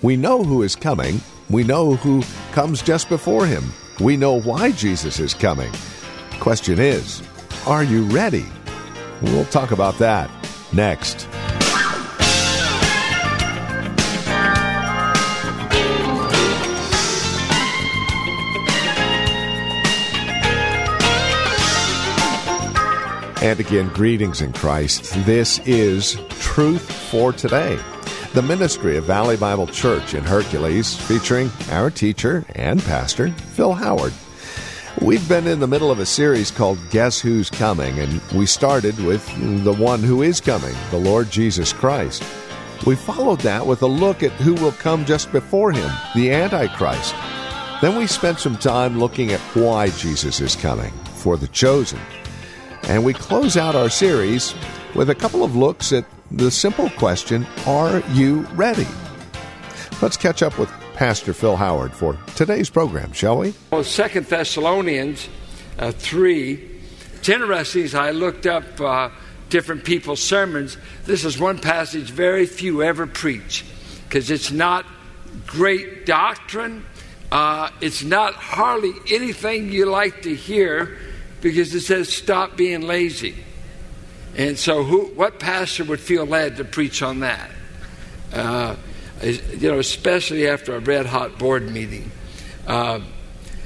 We know who is coming. We know who comes just before him. We know why Jesus is coming. Question is, are you ready? We'll talk about that next. And again, greetings in Christ. This is Truth for Today, the ministry of Valley Bible Church in Hercules, featuring our teacher and pastor, Phil Howard. We've been in the middle of a series called Guess Who's Coming, and we started with the one who is coming, the Lord Jesus Christ. We followed that with a look at who will come just before him, the Antichrist. Then we spent some time looking at why Jesus is coming, for the chosen. And we close out our series with a couple of looks at the simple question Are you ready? Let's catch up with Pastor Phil Howard for today's program, shall we? Well, Second Thessalonians uh, 3. It's interesting I looked up uh, different people's sermons. This is one passage very few ever preach because it's not great doctrine. Uh, it's not hardly anything you like to hear because it says stop being lazy. And so, who, what pastor would feel led to preach on that? Uh, you know, especially after a red hot board meeting. Uh,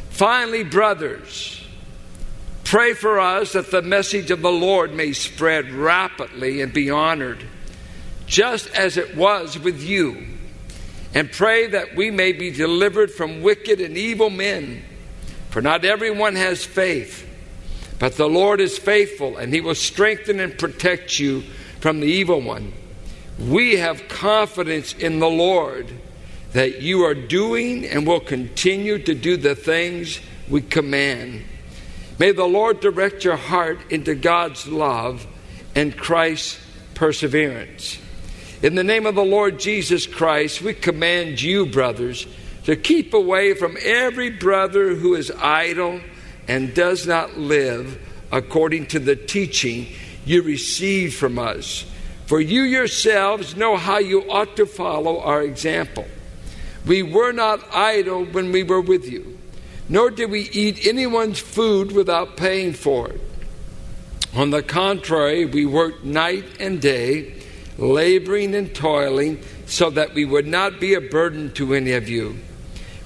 finally, brothers, pray for us that the message of the Lord may spread rapidly and be honored, just as it was with you. And pray that we may be delivered from wicked and evil men, for not everyone has faith. But the Lord is faithful, and He will strengthen and protect you from the evil one. We have confidence in the Lord that you are doing and will continue to do the things we command. May the Lord direct your heart into God's love and Christ's perseverance. In the name of the Lord Jesus Christ, we command you, brothers, to keep away from every brother who is idle and does not live according to the teaching you received from us. For you yourselves know how you ought to follow our example. We were not idle when we were with you, nor did we eat anyone's food without paying for it. On the contrary, we worked night and day, laboring and toiling, so that we would not be a burden to any of you.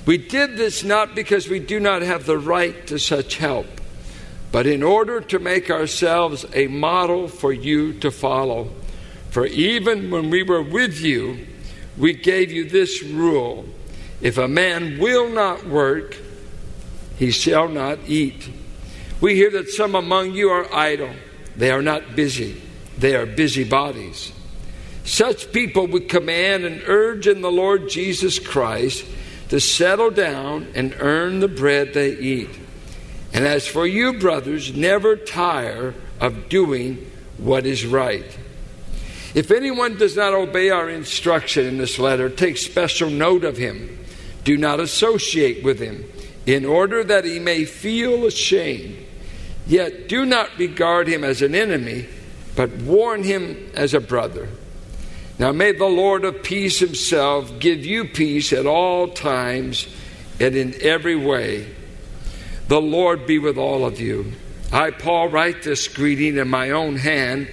We did this not because we do not have the right to such help, but in order to make ourselves a model for you to follow. For even when we were with you, we gave you this rule if a man will not work, he shall not eat. We hear that some among you are idle, they are not busy, they are busybodies. Such people we command and urge in the Lord Jesus Christ to settle down and earn the bread they eat. And as for you, brothers, never tire of doing what is right. If anyone does not obey our instruction in this letter, take special note of him. Do not associate with him, in order that he may feel ashamed. Yet do not regard him as an enemy, but warn him as a brother. Now may the Lord of peace himself give you peace at all times and in every way. The Lord be with all of you. I, Paul, write this greeting in my own hand,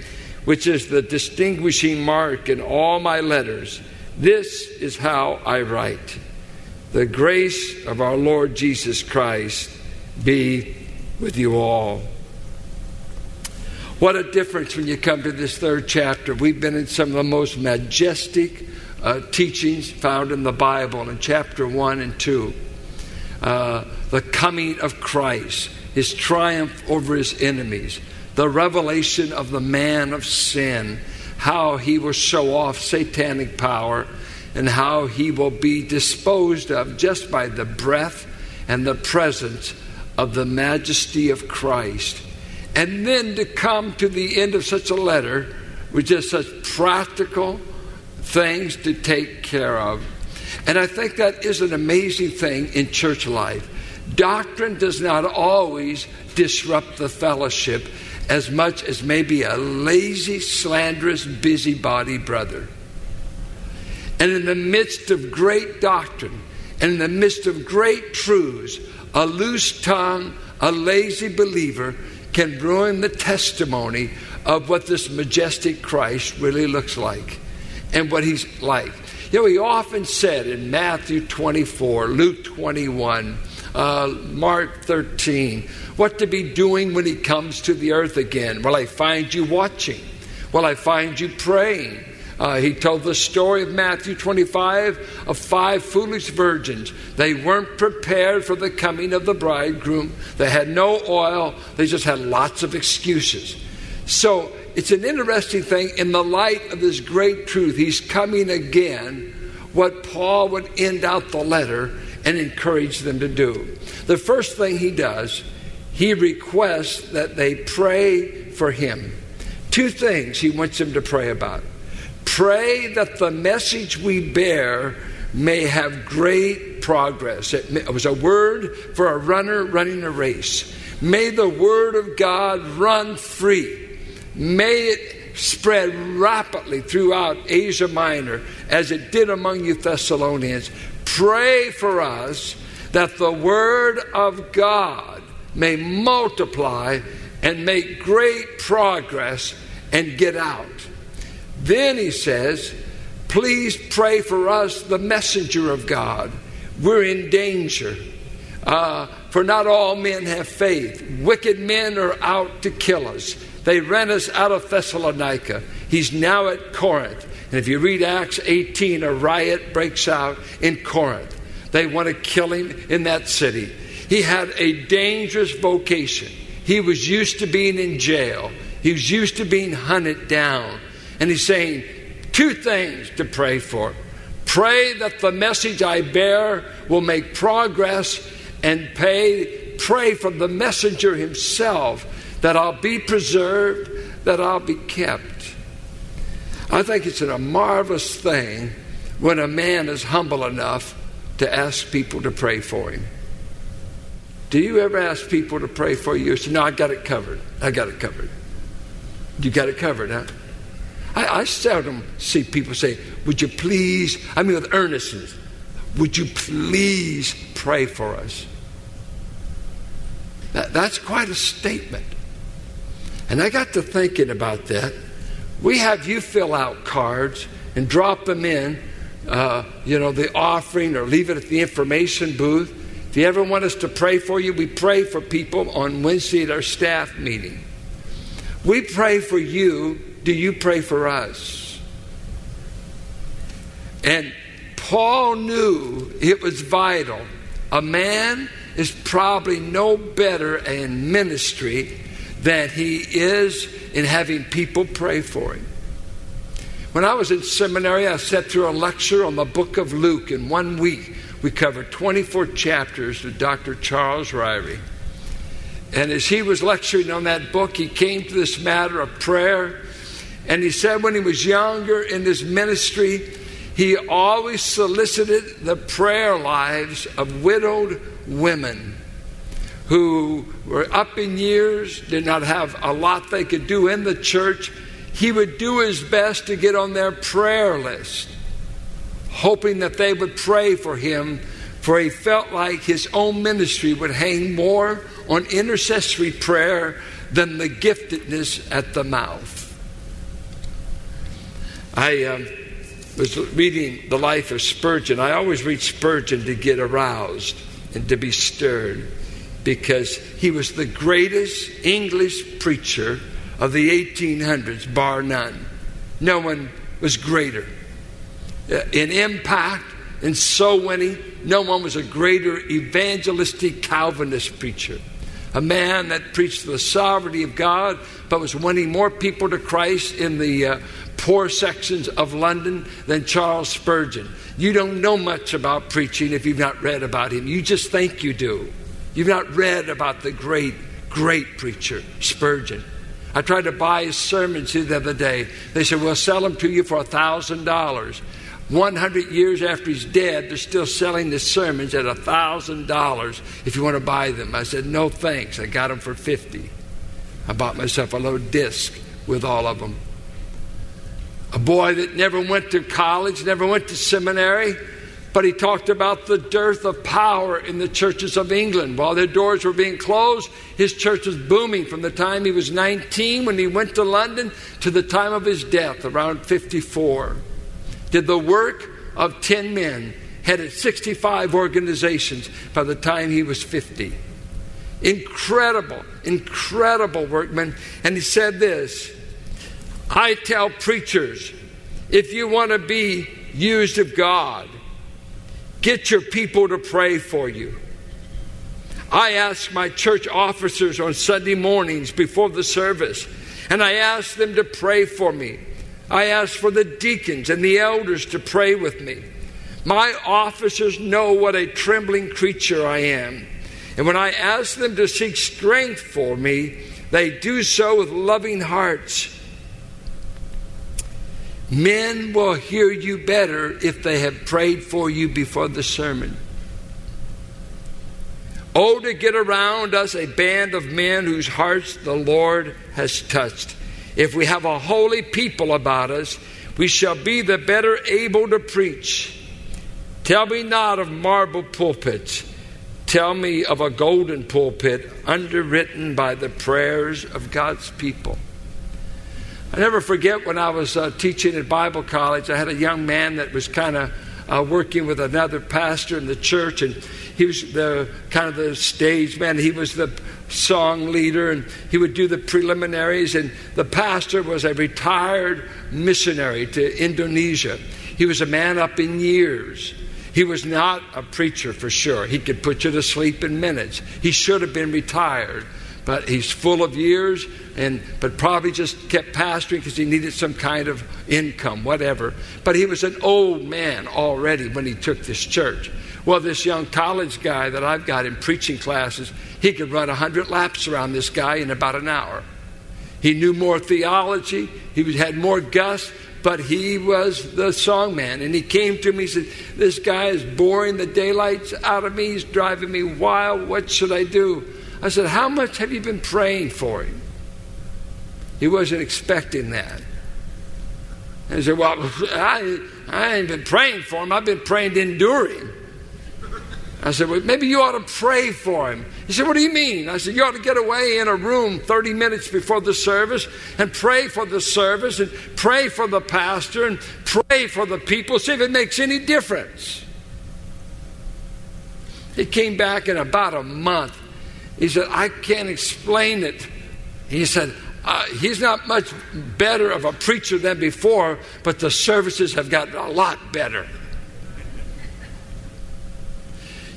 which is the distinguishing mark in all my letters. This is how I write. The grace of our Lord Jesus Christ be with you all. What a difference when you come to this third chapter. We've been in some of the most majestic uh, teachings found in the Bible in chapter 1 and 2. Uh, the coming of Christ, his triumph over his enemies, the revelation of the man of sin, how he will show off satanic power, and how he will be disposed of just by the breath and the presence of the majesty of Christ. And then to come to the end of such a letter with just such practical things to take care of. And I think that is an amazing thing in church life. Doctrine does not always disrupt the fellowship as much as maybe a lazy, slanderous, busybody brother. And in the midst of great doctrine, and in the midst of great truths, a loose tongue, a lazy believer can ruin the testimony of what this majestic Christ really looks like and what he's like. You know, he often said in Matthew 24, Luke 21, uh, Mark 13, what to be doing when he comes to the earth again. Will I find you watching? Will I find you praying? Uh, he told the story of Matthew 25 of five foolish virgins. They weren't prepared for the coming of the bridegroom. They had no oil. They just had lots of excuses. So it's an interesting thing in the light of this great truth. He's coming again. What Paul would end out the letter and encourage them to do. The first thing he does, he requests that they pray for him. Two things he wants them to pray about. Pray that the message we bear may have great progress. It was a word for a runner running a race. May the word of God run free. May it spread rapidly throughout Asia Minor as it did among you Thessalonians. Pray for us that the word of God may multiply and make great progress and get out. Then he says, Please pray for us, the messenger of God. We're in danger. Uh, for not all men have faith. Wicked men are out to kill us. They ran us out of Thessalonica. He's now at Corinth. And if you read Acts 18, a riot breaks out in Corinth. They want to kill him in that city. He had a dangerous vocation. He was used to being in jail, he was used to being hunted down. And he's saying two things to pray for. Pray that the message I bear will make progress and pay, pray for the messenger himself that I'll be preserved, that I'll be kept. I think it's a marvelous thing when a man is humble enough to ask people to pray for him. Do you ever ask people to pray for you? You say, No, I got it covered. I got it covered. You got it covered, huh? I, I seldom see people say, Would you please, I mean, with earnestness, would you please pray for us? That, that's quite a statement. And I got to thinking about that. We have you fill out cards and drop them in, uh, you know, the offering or leave it at the information booth. If you ever want us to pray for you, we pray for people on Wednesday at our staff meeting. We pray for you do you pray for us? And Paul knew it was vital. A man is probably no better in ministry than he is in having people pray for him. When I was in seminary, I sat through a lecture on the book of Luke. In one week, we covered 24 chapters with Dr. Charles Ryrie. And as he was lecturing on that book, he came to this matter of prayer and he said when he was younger in his ministry, he always solicited the prayer lives of widowed women who were up in years, did not have a lot they could do in the church. He would do his best to get on their prayer list, hoping that they would pray for him, for he felt like his own ministry would hang more on intercessory prayer than the giftedness at the mouth. I um, was reading the life of Spurgeon. I always read Spurgeon to get aroused and to be stirred because he was the greatest English preacher of the 1800s, bar none. No one was greater. Uh, in impact, in soul winning, no one was a greater evangelistic Calvinist preacher. A man that preached the sovereignty of God, but was winning more people to Christ in the uh, poor sections of London than Charles Spurgeon. You don't know much about preaching if you've not read about him. You just think you do. You've not read about the great, great preacher, Spurgeon. I tried to buy his sermons the other day. They said, We'll sell them to you for a $1,000. 100 years after he's dead, they're still selling the sermons at $1,000 if you want to buy them. I said, No thanks. I got them for 50 I bought myself a little disc with all of them. A boy that never went to college, never went to seminary, but he talked about the dearth of power in the churches of England. While their doors were being closed, his church was booming from the time he was 19 when he went to London to the time of his death, around 54. Did the work of 10 men, headed 65 organizations by the time he was 50. Incredible, incredible workman. And he said this I tell preachers, if you want to be used of God, Get your people to pray for you. I ask my church officers on Sunday mornings before the service, and I ask them to pray for me. I ask for the deacons and the elders to pray with me. My officers know what a trembling creature I am. And when I ask them to seek strength for me, they do so with loving hearts. Men will hear you better if they have prayed for you before the sermon. Oh, to get around us a band of men whose hearts the Lord has touched. If we have a holy people about us, we shall be the better able to preach. Tell me not of marble pulpits. Tell me of a golden pulpit underwritten by the prayers of God's people. I never forget when I was uh, teaching at Bible college, I had a young man that was kind of uh, working with another pastor in the church, and he was the kind of the stage man. He was the song leader, and he would do the preliminaries. And the pastor was a retired missionary to Indonesia. He was a man up in years. He was not a preacher for sure. He could put you to sleep in minutes. He should have been retired but he's full of years and but probably just kept pastoring because he needed some kind of income whatever but he was an old man already when he took this church well this young college guy that i've got in preaching classes he could run a 100 laps around this guy in about an hour he knew more theology he had more gusts but he was the songman. And he came to me and said, This guy is boring the daylights out of me. He's driving me wild. What should I do? I said, How much have you been praying for him? He wasn't expecting that. And he said, Well, I, I ain't been praying for him. I've been praying to endure him. I said, Well, maybe you ought to pray for him. He said, What do you mean? I said, You ought to get away in a room 30 minutes before the service and pray for the service and pray for the pastor and pray for the people, see if it makes any difference. He came back in about a month he said, I can't explain it. He said, uh, he's not much better of a preacher than before, but the services have gotten a lot better.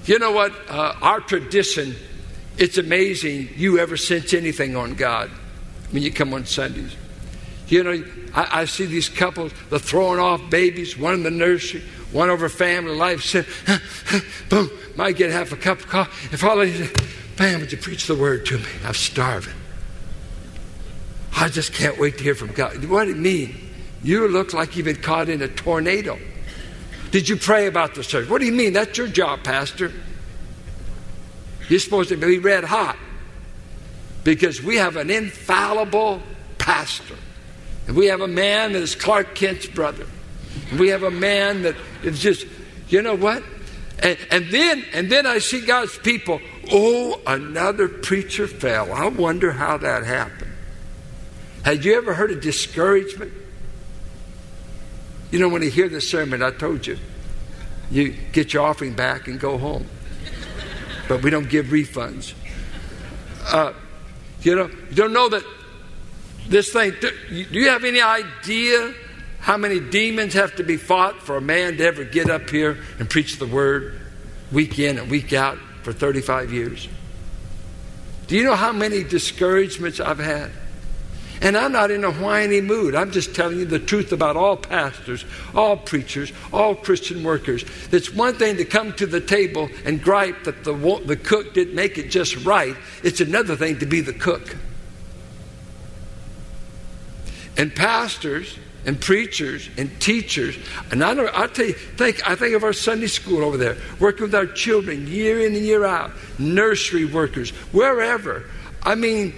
You know what? Uh, our tradition, it's amazing you ever sense anything on God when you come on Sundays. You know, I, I see these couples, they're throwing off babies, one in the nursery, one over family life, said, boom, might get half a cup of coffee. If all Man, would you preach the word to me? I'm starving. I just can't wait to hear from God. What do you mean? You look like you've been caught in a tornado. Did you pray about the service? What do you mean? That's your job, Pastor. You're supposed to be red hot because we have an infallible pastor. And we have a man that is Clark Kent's brother. And we have a man that is just, you know what? And, and then and then I see God's people Oh, another preacher fell. I wonder how that happened. Had you ever heard of discouragement? You know, when you hear the sermon, I told you, you get your offering back and go home. But we don't give refunds. Uh, you know, you don't know that this thing, do you have any idea how many demons have to be fought for a man to ever get up here and preach the word week in and week out? for 35 years. Do you know how many discouragements I've had? And I'm not in a whiny mood. I'm just telling you the truth about all pastors, all preachers, all Christian workers. It's one thing to come to the table and gripe that the, the cook didn't make it just right, it's another thing to be the cook. And pastors and preachers and teachers, and I, know, I tell you, think, I think of our Sunday school over there, working with our children year in and year out, nursery workers, wherever. I mean,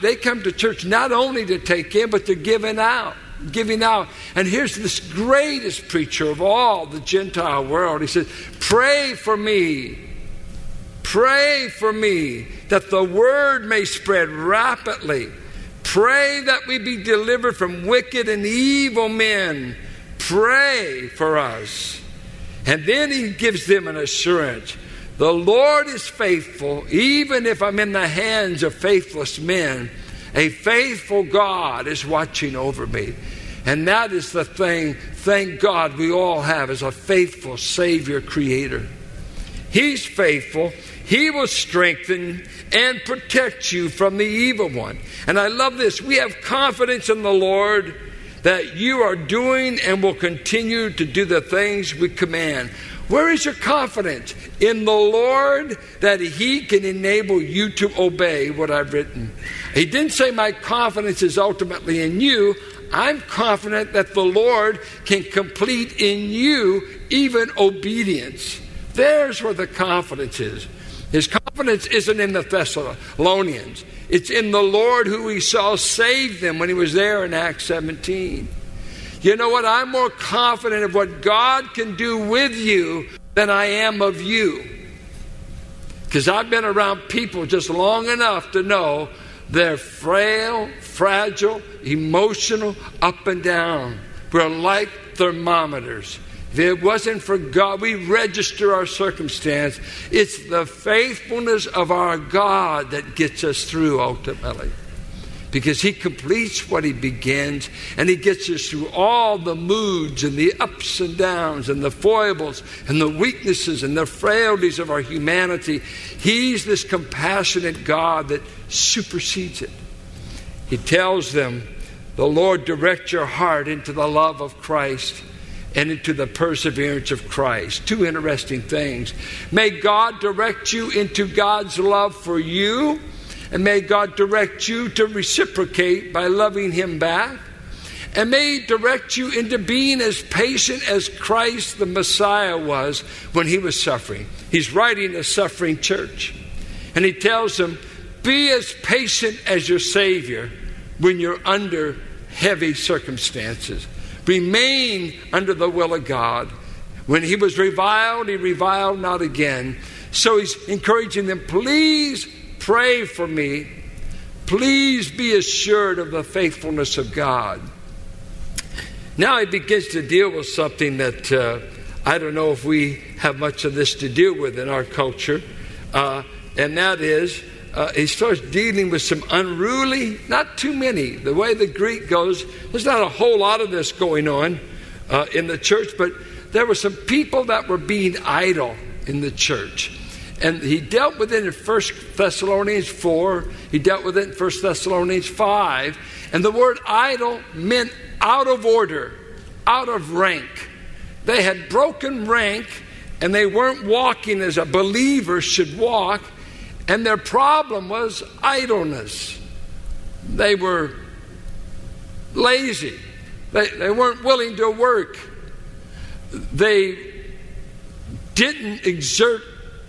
they come to church not only to take in, but they're giving out. Giving out. And here's this greatest preacher of all the Gentile world. He says, Pray for me. Pray for me that the word may spread rapidly. Pray that we be delivered from wicked and evil men. Pray for us. And then he gives them an assurance the Lord is faithful, even if I'm in the hands of faithless men. A faithful God is watching over me. And that is the thing, thank God, we all have as a faithful Savior Creator. He's faithful. He will strengthen and protect you from the evil one. And I love this. We have confidence in the Lord that you are doing and will continue to do the things we command. Where is your confidence? In the Lord that He can enable you to obey what I've written. He didn't say, My confidence is ultimately in you. I'm confident that the Lord can complete in you even obedience. There's where the confidence is. His confidence isn't in the Thessalonians, it's in the Lord who he saw save them when he was there in Acts 17. You know what? I'm more confident of what God can do with you than I am of you. Because I've been around people just long enough to know they're frail, fragile, emotional, up and down. We're like thermometers. If it wasn't for God, we register our circumstance. It's the faithfulness of our God that gets us through ultimately because He completes what He begins and He gets us through all the moods and the ups and downs and the foibles and the weaknesses and the frailties of our humanity. He's this compassionate God that supersedes it. He tells them, The Lord direct your heart into the love of Christ and into the perseverance of Christ. Two interesting things. May God direct you into God's love for you and may God direct you to reciprocate by loving Him back. And may He direct you into being as patient as Christ the Messiah was when He was suffering. He's writing a suffering church. And He tells them, Be as patient as your Savior when you're under heavy circumstances. Remain under the will of God. When he was reviled, he reviled not again. So he's encouraging them, please Pray for me. Please be assured of the faithfulness of God. Now he begins to deal with something that uh, I don't know if we have much of this to deal with in our culture, uh, and that is uh, he starts dealing with some unruly, not too many. The way the Greek goes, there's not a whole lot of this going on uh, in the church, but there were some people that were being idle in the church. And he dealt with it in 1 Thessalonians 4. He dealt with it in 1 Thessalonians 5. And the word idle meant out of order, out of rank. They had broken rank and they weren't walking as a believer should walk. And their problem was idleness. They were lazy, they, they weren't willing to work. They didn't exert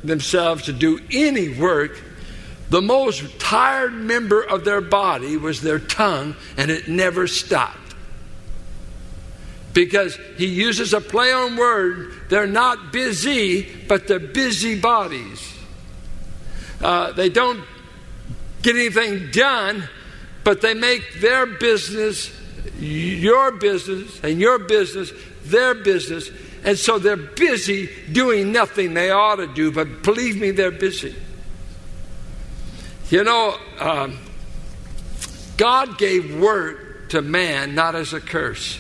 themselves to do any work, the most tired member of their body was their tongue, and it never stopped. Because he uses a play on word, they're not busy, but they're busy bodies. Uh, they don't get anything done, but they make their business your business and your business their business and so they're busy doing nothing they ought to do, but believe me, they're busy. You know, um, God gave work to man not as a curse.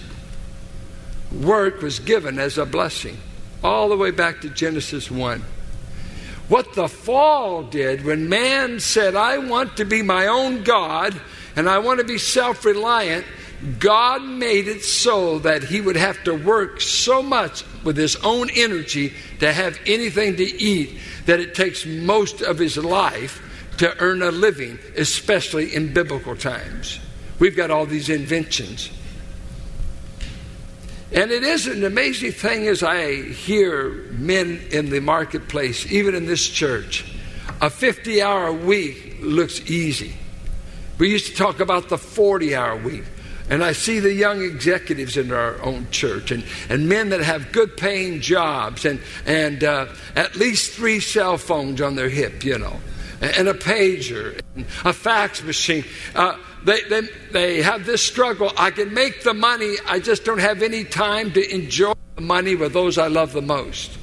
Work was given as a blessing, all the way back to Genesis 1. What the fall did when man said, I want to be my own God, and I want to be self reliant, God made it so that he would have to work so much with his own energy to have anything to eat that it takes most of his life to earn a living, especially in biblical times. We've got all these inventions. And it is an amazing thing as I hear men in the marketplace, even in this church. A 50 hour week looks easy. We used to talk about the 40 hour week. And I see the young executives in our own church and, and men that have good paying jobs and, and uh, at least three cell phones on their hip, you know, and a pager, and a fax machine. Uh, they, they, they have this struggle. I can make the money, I just don't have any time to enjoy the money with those I love the most.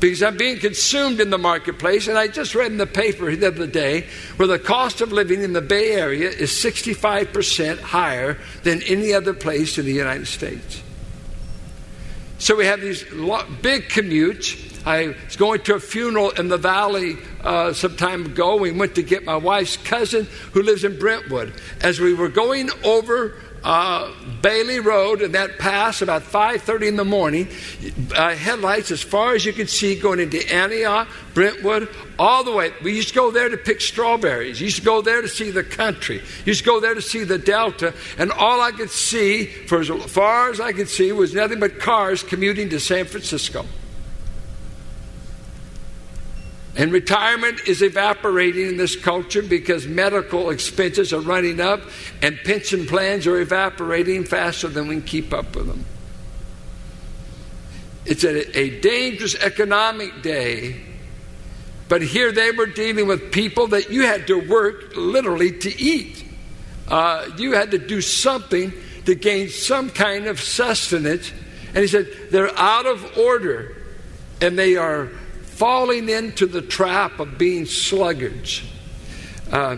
Because I'm being consumed in the marketplace, and I just read in the paper the other day where the cost of living in the Bay Area is 65% higher than any other place in the United States. So we have these big commutes I was going to a funeral in the valley uh, some time ago. We went to get my wife's cousin who lives in Brentwood. As we were going over uh, Bailey Road and that pass about 5:30 in the morning. Uh, headlights as far as you can see going into Antioch, Brentwood, all the way. We used to go there to pick strawberries. Used to go there to see the country. Used to go there to see the Delta, and all I could see, for as far as I could see, was nothing but cars commuting to San Francisco. And retirement is evaporating in this culture because medical expenses are running up and pension plans are evaporating faster than we can keep up with them. It's a, a dangerous economic day, but here they were dealing with people that you had to work literally to eat. Uh, you had to do something to gain some kind of sustenance. And he said, they're out of order and they are falling into the trap of being sluggards. Uh,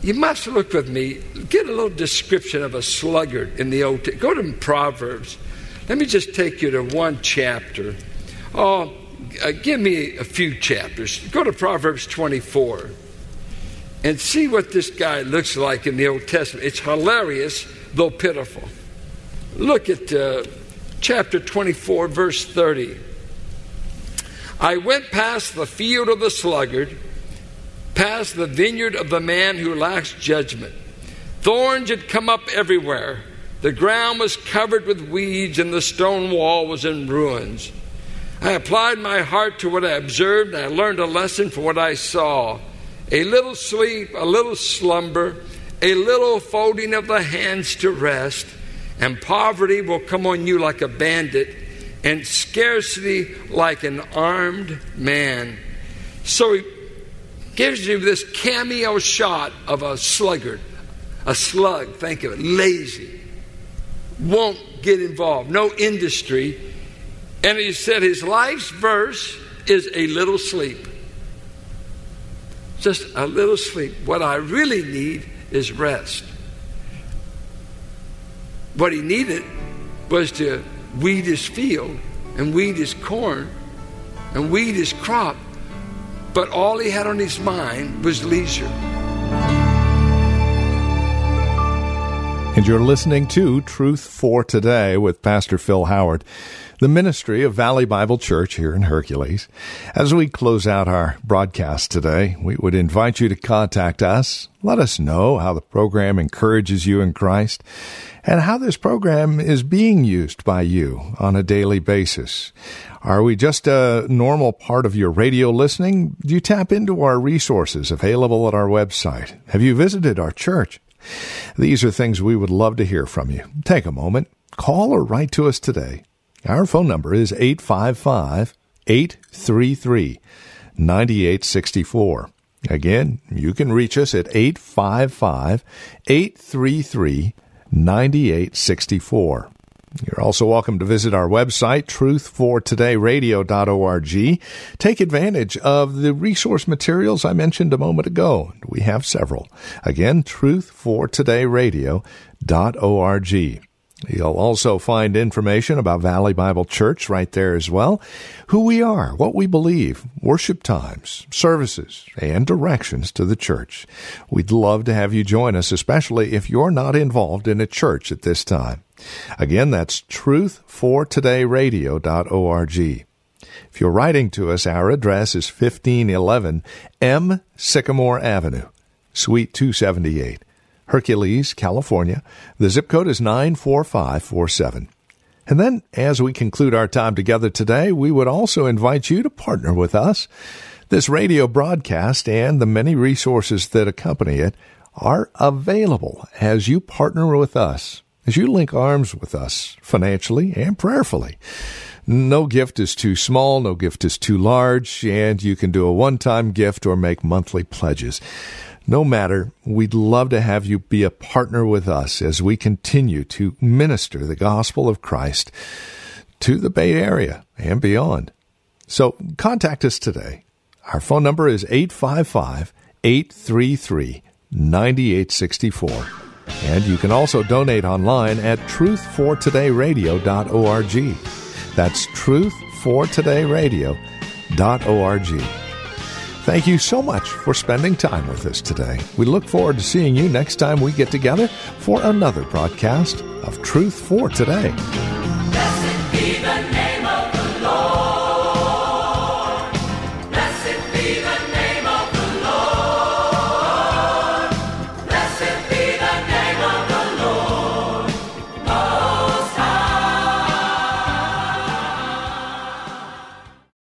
you must look with me, get a little description of a sluggard in the Old Go to Proverbs. Let me just take you to one chapter. Oh, uh, give me a few chapters. Go to Proverbs 24 and see what this guy looks like in the Old Testament. It's hilarious, though pitiful. Look at uh, chapter 24, verse 30. I went past the field of the sluggard, past the vineyard of the man who lacks judgment. Thorns had come up everywhere. The ground was covered with weeds, and the stone wall was in ruins. I applied my heart to what I observed, and I learned a lesson from what I saw. A little sleep, a little slumber, a little folding of the hands to rest, and poverty will come on you like a bandit and scarcity like an armed man. So he gives you this cameo shot of a sluggard, a slug, think of it, lazy, won't get involved, no industry. And he said his life's verse is a little sleep. Just a little sleep. What I really need is rest. What he needed was to weed his field and weed his corn and weed his crop, but all he had on his mind was leisure. And you're listening to Truth for Today with Pastor Phil Howard, the ministry of Valley Bible Church here in Hercules. As we close out our broadcast today, we would invite you to contact us. Let us know how the program encourages you in Christ and how this program is being used by you on a daily basis. Are we just a normal part of your radio listening? Do you tap into our resources available at our website? Have you visited our church? These are things we would love to hear from you. Take a moment, call or write to us today. Our phone number is 855 833 9864. Again, you can reach us at 855 833 9864. You're also welcome to visit our website, truthfortodayradio.org. Take advantage of the resource materials I mentioned a moment ago. We have several. Again, truthfortodayradio.org. You'll also find information about Valley Bible Church right there as well. Who we are, what we believe, worship times, services, and directions to the church. We'd love to have you join us, especially if you're not involved in a church at this time. Again, that's truthfortodayradio.org. If you're writing to us, our address is 1511 M. Sycamore Avenue, Suite 278. Hercules, California. The zip code is 94547. And then, as we conclude our time together today, we would also invite you to partner with us. This radio broadcast and the many resources that accompany it are available as you partner with us, as you link arms with us financially and prayerfully. No gift is too small, no gift is too large, and you can do a one time gift or make monthly pledges. No matter, we'd love to have you be a partner with us as we continue to minister the gospel of Christ to the Bay Area and beyond. So contact us today. Our phone number is 855 833 9864. And you can also donate online at truthfortodayradio.org. That's truthfortodayradio.org. Thank you so much for spending time with us today. We look forward to seeing you next time we get together for another broadcast of Truth for Today.